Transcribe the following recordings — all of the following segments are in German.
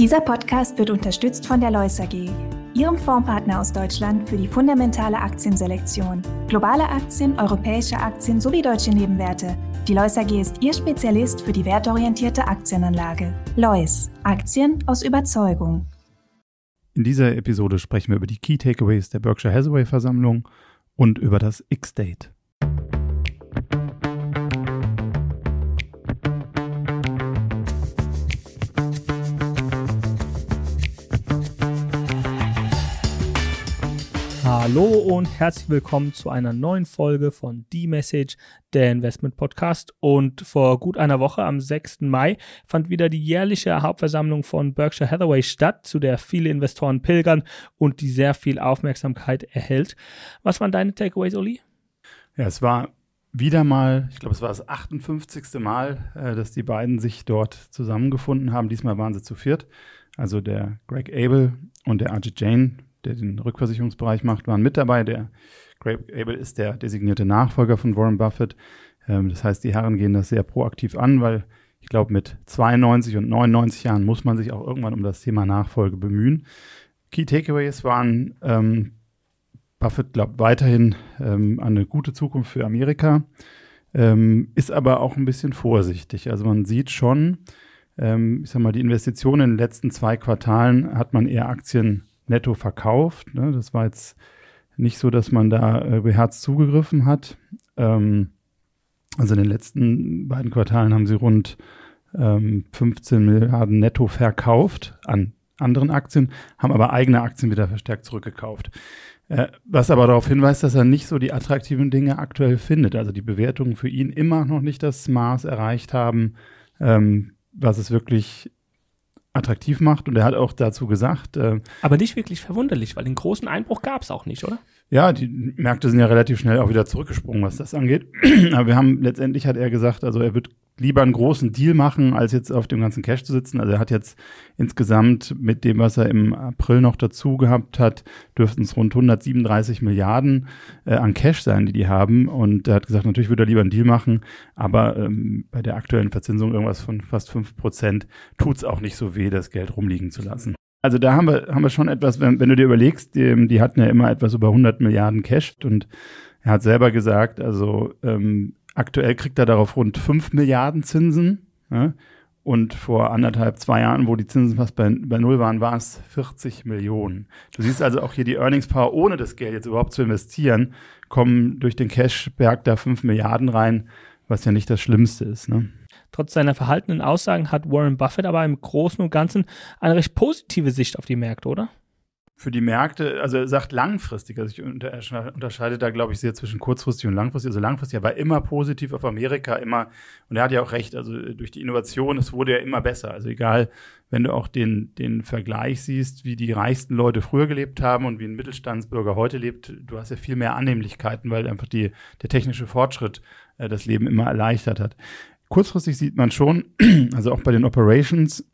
Dieser Podcast wird unterstützt von der Lois AG, Ihrem Fondspartner aus Deutschland für die fundamentale Aktienselektion. Globale Aktien, europäische Aktien sowie deutsche Nebenwerte. Die Lois AG ist Ihr Spezialist für die wertorientierte Aktienanlage. Lois, Aktien aus Überzeugung. In dieser Episode sprechen wir über die Key Takeaways der Berkshire Hathaway Versammlung und über das X-Date. Hallo und herzlich willkommen zu einer neuen Folge von The Message, der Investment Podcast. Und vor gut einer Woche, am 6. Mai, fand wieder die jährliche Hauptversammlung von Berkshire Hathaway statt, zu der viele Investoren pilgern und die sehr viel Aufmerksamkeit erhält. Was waren deine Takeaways, Oli? Ja, es war wieder mal, ich glaube, es war das 58. Mal, äh, dass die beiden sich dort zusammengefunden haben. Diesmal waren sie zu viert. Also der Greg Abel und der Ajit Jain der den Rückversicherungsbereich macht, waren mit dabei. Der Greg Abel ist der designierte Nachfolger von Warren Buffett. Ähm, das heißt, die Herren gehen das sehr proaktiv an, weil ich glaube, mit 92 und 99 Jahren muss man sich auch irgendwann um das Thema Nachfolge bemühen. Key Takeaways waren, ähm, Buffett glaubt weiterhin ähm, an eine gute Zukunft für Amerika, ähm, ist aber auch ein bisschen vorsichtig. Also man sieht schon, ähm, ich sag mal, die Investitionen in den letzten zwei Quartalen hat man eher Aktien netto verkauft. Ne? Das war jetzt nicht so, dass man da äh, beherzt zugegriffen hat. Ähm, also in den letzten beiden Quartalen haben sie rund ähm, 15 Milliarden netto verkauft an anderen Aktien, haben aber eigene Aktien wieder verstärkt zurückgekauft. Äh, was aber darauf hinweist, dass er nicht so die attraktiven Dinge aktuell findet. Also die Bewertungen für ihn immer noch nicht das Maß erreicht haben, ähm, was es wirklich attraktiv macht. Und er hat auch dazu gesagt. Äh, Aber nicht wirklich verwunderlich, weil den großen Einbruch gab es auch nicht, oder? Ja, die Märkte sind ja relativ schnell auch wieder zurückgesprungen, was das angeht. Aber wir haben letztendlich hat er gesagt, also er wird lieber einen großen Deal machen, als jetzt auf dem ganzen Cash zu sitzen. Also er hat jetzt insgesamt mit dem, was er im April noch dazu gehabt hat, dürften es rund 137 Milliarden äh, an Cash sein, die die haben. Und er hat gesagt, natürlich würde er lieber einen Deal machen, aber ähm, bei der aktuellen Verzinsung irgendwas von fast fünf Prozent tut es auch nicht so weh, das Geld rumliegen zu lassen. Also da haben wir, haben wir schon etwas, wenn, wenn du dir überlegst, die, die hatten ja immer etwas über 100 Milliarden Cash und er hat selber gesagt, also ähm, Aktuell kriegt er darauf rund 5 Milliarden Zinsen. Ja? Und vor anderthalb, zwei Jahren, wo die Zinsen fast bei, bei Null waren, war es 40 Millionen. Du siehst also auch hier die Earnings Power, ohne das Geld jetzt überhaupt zu investieren, kommen durch den Cashberg da 5 Milliarden rein, was ja nicht das Schlimmste ist. Ne? Trotz seiner verhaltenen Aussagen hat Warren Buffett aber im Großen und Ganzen eine recht positive Sicht auf die Märkte, oder? Für die Märkte, also er sagt langfristig, also ich unterscheide da, glaube ich, sehr zwischen kurzfristig und langfristig. Also langfristig, er war immer positiv auf Amerika, immer, und er hat ja auch recht, also durch die Innovation, es wurde ja immer besser. Also egal, wenn du auch den, den Vergleich siehst, wie die reichsten Leute früher gelebt haben und wie ein Mittelstandsbürger heute lebt, du hast ja viel mehr Annehmlichkeiten, weil einfach die, der technische Fortschritt äh, das Leben immer erleichtert hat. Kurzfristig sieht man schon, also auch bei den Operations,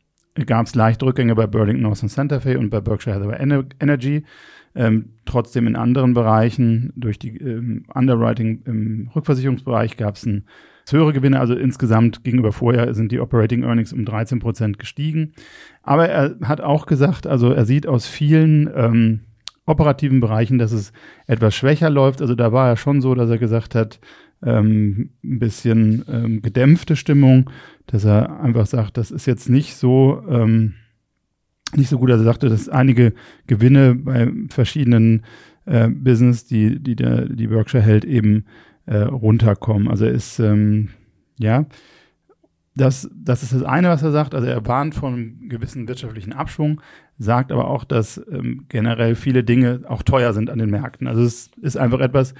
gab es leichte Rückgänge bei Burlington Northern Santa Fe und bei Berkshire Hathaway Energy. Ähm, trotzdem in anderen Bereichen, durch die ähm, Underwriting im Rückversicherungsbereich gab es höhere Gewinne. Also insgesamt gegenüber vorher sind die Operating Earnings um 13 Prozent gestiegen. Aber er hat auch gesagt, also er sieht aus vielen ähm, operativen Bereichen, dass es etwas schwächer läuft. Also da war er schon so, dass er gesagt hat, ähm, ein bisschen ähm, gedämpfte Stimmung, dass er einfach sagt, das ist jetzt nicht so ähm, nicht so gut. Also er sagte, dass einige Gewinne bei verschiedenen äh, Business, die die der die Berkshire hält, eben äh, runterkommen. Also er ist ähm, ja das, das ist das eine, was er sagt. Also er warnt von einem gewissen wirtschaftlichen Abschwung, sagt aber auch, dass ähm, generell viele Dinge auch teuer sind an den Märkten. Also es ist einfach etwas,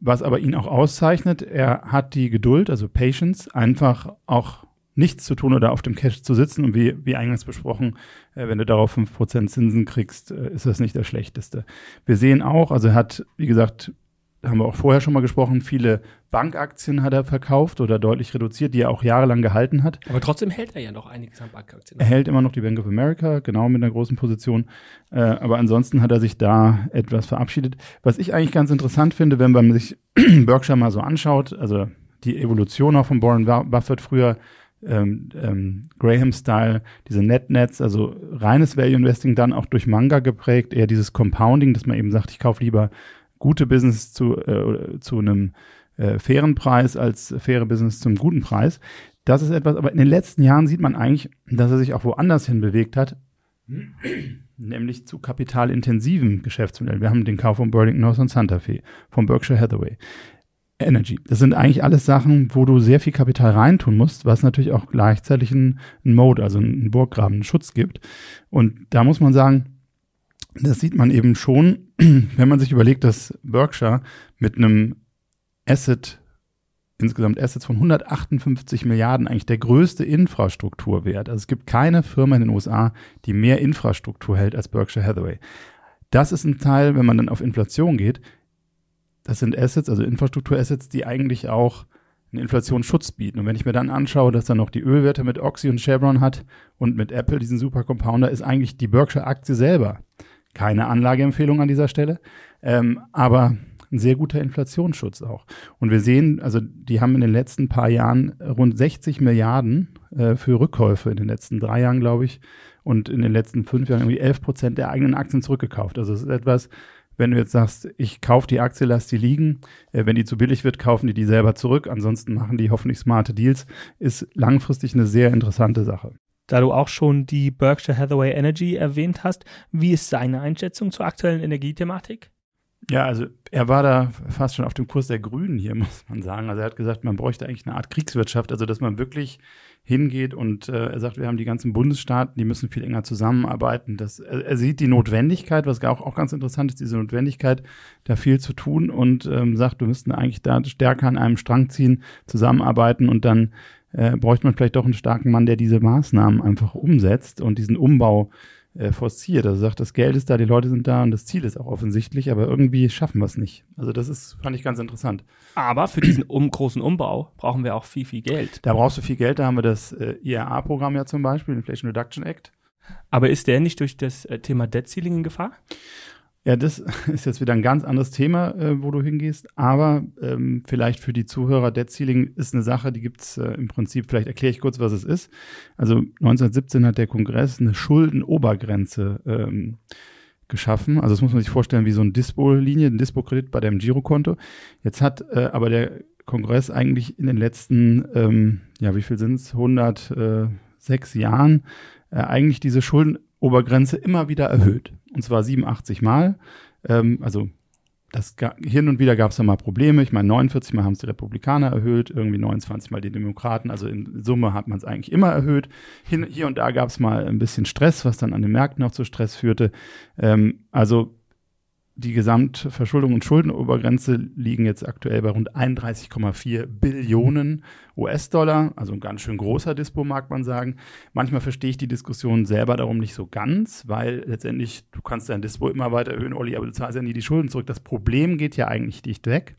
was aber ihn auch auszeichnet, er hat die Geduld, also Patience, einfach auch nichts zu tun oder auf dem Cash zu sitzen. Und wie, wie eingangs besprochen, äh, wenn du darauf fünf Prozent Zinsen kriegst, äh, ist das nicht das Schlechteste. Wir sehen auch, also er hat, wie gesagt, haben wir auch vorher schon mal gesprochen, viele Bankaktien hat er verkauft oder deutlich reduziert, die er auch jahrelang gehalten hat. Aber trotzdem hält er ja noch einiges an Bankaktien. Er hält immer noch die Bank of America, genau mit einer großen Position. Äh, aber ansonsten hat er sich da etwas verabschiedet. Was ich eigentlich ganz interessant finde, wenn man sich Berkshire mal so anschaut, also die Evolution auch von Warren Buffett früher ähm, ähm, Graham-Style, diese Net-Nets, also reines Value Investing dann auch durch Manga geprägt, eher dieses Compounding, dass man eben sagt, ich kaufe lieber gute Business zu, äh, zu einem äh, fairen Preis als faire Business zum guten Preis. Das ist etwas, aber in den letzten Jahren sieht man eigentlich, dass er sich auch woanders hin bewegt hat, nämlich zu kapitalintensiven Geschäftsmodellen. Wir haben den Kauf von Burlington North und Santa Fe, von Berkshire Hathaway. Energy. Das sind eigentlich alles Sachen, wo du sehr viel Kapital reintun musst, was natürlich auch gleichzeitig einen, einen Mode, also einen Burggraben, einen Schutz gibt. Und da muss man sagen, das sieht man eben schon, wenn man sich überlegt, dass Berkshire mit einem Asset, insgesamt Assets von 158 Milliarden, eigentlich der größte Infrastrukturwert. Also es gibt keine Firma in den USA, die mehr Infrastruktur hält als Berkshire Hathaway. Das ist ein Teil, wenn man dann auf Inflation geht, das sind Assets, also Infrastrukturassets, die eigentlich auch einen Inflationsschutz bieten. Und wenn ich mir dann anschaue, dass er noch die Ölwerte mit Oxy und Chevron hat und mit Apple diesen Supercompounder, ist eigentlich die Berkshire-Aktie selber keine Anlageempfehlung an dieser Stelle, ähm, aber ein sehr guter Inflationsschutz auch. Und wir sehen, also die haben in den letzten paar Jahren rund 60 Milliarden äh, für Rückkäufe in den letzten drei Jahren, glaube ich, und in den letzten fünf Jahren irgendwie 11 Prozent der eigenen Aktien zurückgekauft. Also es ist etwas, wenn du jetzt sagst, ich kaufe die Aktie, lass die liegen, äh, wenn die zu billig wird, kaufen die die selber zurück, ansonsten machen die hoffentlich smarte Deals, ist langfristig eine sehr interessante Sache. Da du auch schon die Berkshire Hathaway Energy erwähnt hast, wie ist seine Einschätzung zur aktuellen Energiethematik? Ja, also er war da fast schon auf dem Kurs der Grünen hier, muss man sagen. Also er hat gesagt, man bräuchte eigentlich eine Art Kriegswirtschaft, also dass man wirklich hingeht und äh, er sagt, wir haben die ganzen Bundesstaaten, die müssen viel enger zusammenarbeiten. Das, er, er sieht die Notwendigkeit, was auch, auch ganz interessant ist, diese Notwendigkeit, da viel zu tun und ähm, sagt, wir müssten eigentlich da stärker an einem Strang ziehen, zusammenarbeiten und dann äh, bräuchte man vielleicht doch einen starken Mann, der diese Maßnahmen einfach umsetzt und diesen Umbau äh, forciert. Also sagt, das Geld ist da, die Leute sind da und das Ziel ist auch offensichtlich, aber irgendwie schaffen wir es nicht. Also das ist, fand ich ganz interessant. Aber für diesen um, großen Umbau brauchen wir auch viel, viel Geld. Da brauchst du viel Geld, da haben wir das äh, IRA-Programm ja zum Beispiel, Inflation Reduction Act. Aber ist der nicht durch das äh, Thema Debt Ceiling in Gefahr? Ja, das ist jetzt wieder ein ganz anderes Thema, äh, wo du hingehst. Aber ähm, vielleicht für die Zuhörer, Debt Ceiling ist eine Sache, die gibt's äh, im Prinzip, vielleicht erkläre ich kurz, was es ist. Also 1917 hat der Kongress eine Schuldenobergrenze ähm, geschaffen. Also das muss man sich vorstellen wie so eine Dispo-Linie, ein Dispo-Kredit bei deinem Girokonto. Jetzt hat äh, aber der Kongress eigentlich in den letzten, ähm, ja, wie viel sind's 106 Jahren äh, eigentlich diese Schuldenobergrenze immer wieder erhöht und zwar 87 Mal. Ähm, also das hin und wieder gab es da mal Probleme. Ich meine, 49 Mal haben es die Republikaner erhöht, irgendwie 29 Mal die Demokraten. Also in Summe hat man es eigentlich immer erhöht. Hin, hier und da gab es mal ein bisschen Stress, was dann an den Märkten auch zu Stress führte. Ähm, also die Gesamtverschuldung und Schuldenobergrenze liegen jetzt aktuell bei rund 31,4 Billionen US-Dollar, also ein ganz schön großer Dispo, mag man sagen. Manchmal verstehe ich die Diskussion selber darum nicht so ganz, weil letztendlich, du kannst dein Dispo immer weiter erhöhen, Olli, aber du zahlst ja nie die Schulden zurück. Das Problem geht ja eigentlich dicht weg.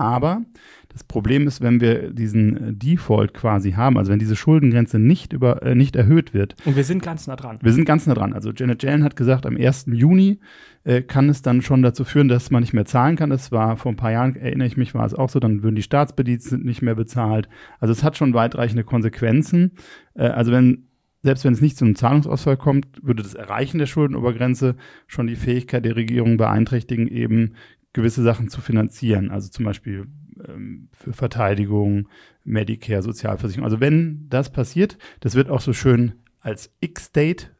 Aber das Problem ist, wenn wir diesen äh, Default quasi haben, also wenn diese Schuldengrenze nicht, über, äh, nicht erhöht wird. Und wir sind ganz nah dran. Wir sind ganz nah dran. Also Janet Yellen hat gesagt, am 1. Juni äh, kann es dann schon dazu führen, dass man nicht mehr zahlen kann. Das war vor ein paar Jahren, erinnere ich mich, war es auch so, dann würden die Staatsbediensteten nicht mehr bezahlt. Also es hat schon weitreichende Konsequenzen. Äh, also wenn selbst wenn es nicht zu einem Zahlungsausfall kommt, würde das Erreichen der Schuldenobergrenze schon die Fähigkeit der Regierung beeinträchtigen, eben gewisse Sachen zu finanzieren, also zum Beispiel ähm, für Verteidigung, Medicare, Sozialversicherung. Also wenn das passiert, das wird auch so schön als X-Date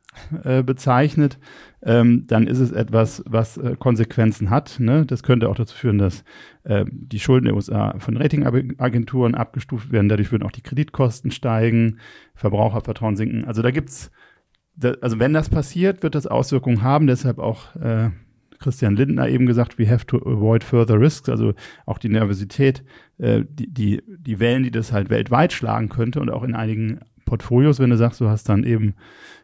äh, bezeichnet, ähm, dann ist es etwas, was äh, Konsequenzen hat. Ne? Das könnte auch dazu führen, dass äh, die Schulden der USA von Ratingagenturen abgestuft werden. Dadurch würden auch die Kreditkosten steigen, Verbrauchervertrauen sinken. Also da gibt's, da, also wenn das passiert, wird das Auswirkungen haben. Deshalb auch äh, Christian Lindner eben gesagt, we have to avoid further risks, also auch die Nervosität, äh, die, die, die Wellen, die das halt weltweit schlagen könnte und auch in einigen Portfolios, wenn du sagst, du hast dann eben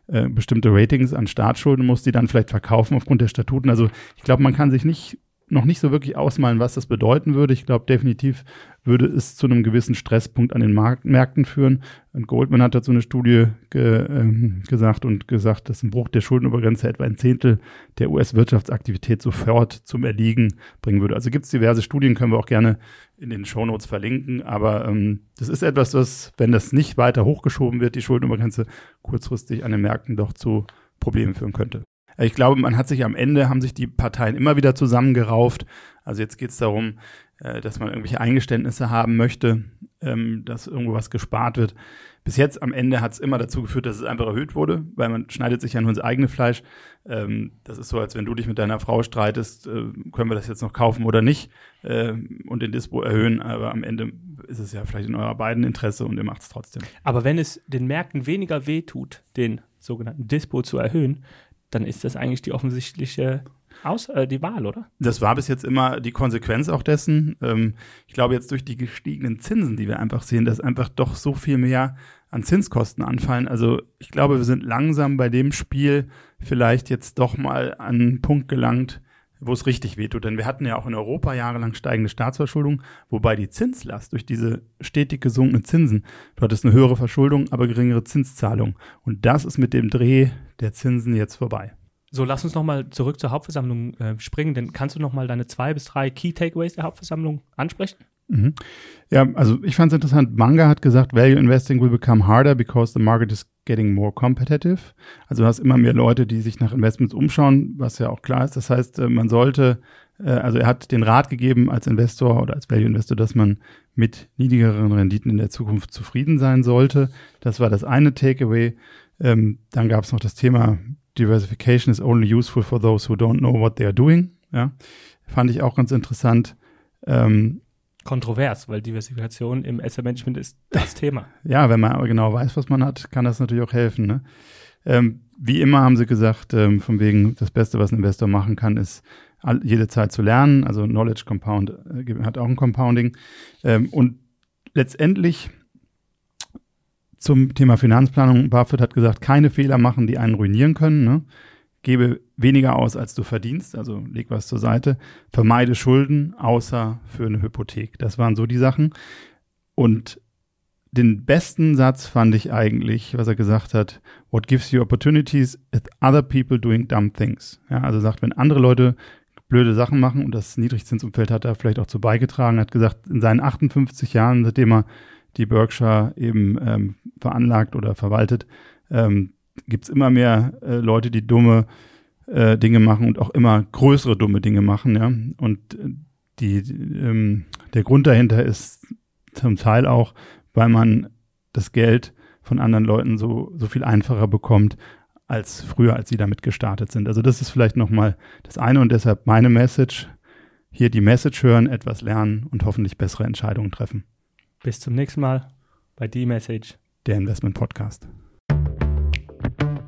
äh, bestimmte Ratings an Staatsschulden, musst die dann vielleicht verkaufen aufgrund der Statuten. Also ich glaube, man kann sich nicht noch nicht so wirklich ausmalen, was das bedeuten würde. Ich glaube, definitiv würde es zu einem gewissen Stresspunkt an den Markt, Märkten führen. Und Goldman hat dazu eine Studie ge, ähm, gesagt und gesagt, dass ein Bruch der Schuldenübergrenze etwa ein Zehntel der US-Wirtschaftsaktivität sofort zum Erliegen bringen würde. Also gibt es diverse Studien, können wir auch gerne in den Shownotes verlinken. Aber ähm, das ist etwas, was, wenn das nicht weiter hochgeschoben wird, die Schuldenübergrenze kurzfristig an den Märkten doch zu Problemen führen könnte. Ich glaube, man hat sich am Ende, haben sich die Parteien immer wieder zusammengerauft. Also jetzt geht es darum, äh, dass man irgendwelche Eingeständnisse haben möchte, ähm, dass irgendwo was gespart wird. Bis jetzt am Ende hat es immer dazu geführt, dass es einfach erhöht wurde, weil man schneidet sich ja nur ins eigene Fleisch. Ähm, das ist so, als wenn du dich mit deiner Frau streitest, äh, können wir das jetzt noch kaufen oder nicht äh, und den Dispo erhöhen. Aber am Ende ist es ja vielleicht in eurer beiden Interesse und ihr macht es trotzdem. Aber wenn es den Märkten weniger wehtut, den sogenannten Dispo zu erhöhen, dann ist das eigentlich die offensichtliche aus, äh, die Wahl, oder? Das war bis jetzt immer die Konsequenz auch dessen. Ähm, ich glaube, jetzt durch die gestiegenen Zinsen, die wir einfach sehen, dass einfach doch so viel mehr an Zinskosten anfallen. Also ich glaube, wir sind langsam bei dem Spiel vielleicht jetzt doch mal an einen Punkt gelangt, wo es richtig wehtut. Denn wir hatten ja auch in Europa jahrelang steigende Staatsverschuldung, wobei die Zinslast durch diese stetig gesunkenen Zinsen, du hattest eine höhere Verschuldung, aber geringere Zinszahlung. Und das ist mit dem Dreh der Zinsen jetzt vorbei. So, lass uns nochmal zurück zur Hauptversammlung äh, springen, denn kannst du nochmal deine zwei bis drei Key Takeaways der Hauptversammlung ansprechen? Mhm. Ja, also ich fand es interessant. Manga hat gesagt, Value Investing will become harder because the market is getting more competitive. Also du hast immer mehr Leute, die sich nach Investments umschauen, was ja auch klar ist. Das heißt, äh, man sollte, äh, also er hat den Rat gegeben als Investor oder als Value Investor, dass man mit niedrigeren Renditen in der Zukunft zufrieden sein sollte. Das war das eine Takeaway. Ähm, dann gab es noch das Thema Diversification is only useful for those who don't know what they are doing. Ja, fand ich auch ganz interessant. Ähm, Kontrovers, weil Diversifikation im Asset Management ist das Thema. Ja, wenn man aber genau weiß, was man hat, kann das natürlich auch helfen. Ne? Ähm, wie immer haben sie gesagt, ähm, von wegen das Beste, was ein Investor machen kann, ist all, jede Zeit zu lernen. Also Knowledge Compound äh, hat auch ein Compounding. Ähm, und letztendlich zum Thema Finanzplanung, Buffett hat gesagt, keine Fehler machen, die einen ruinieren können. Ne? Gebe weniger aus, als du verdienst, also leg was zur Seite. Vermeide Schulden, außer für eine Hypothek. Das waren so die Sachen. Und den besten Satz fand ich eigentlich, was er gesagt hat, what gives you opportunities is other people doing dumb things. Ja, also sagt, wenn andere Leute blöde Sachen machen und das Niedrigzinsumfeld hat er vielleicht auch zu beigetragen, hat gesagt, in seinen 58 Jahren, seitdem er die Berkshire eben ähm, veranlagt oder verwaltet, ähm, gibt es immer mehr äh, Leute, die dumme äh, Dinge machen und auch immer größere dumme Dinge machen, ja. Und äh, die, ähm, der Grund dahinter ist zum Teil auch, weil man das Geld von anderen Leuten so, so viel einfacher bekommt als früher, als sie damit gestartet sind. Also das ist vielleicht nochmal das eine und deshalb meine Message. Hier die Message hören, etwas lernen und hoffentlich bessere Entscheidungen treffen. Bis zum nächsten Mal bei D-Message, der Investment Podcast. Thank you.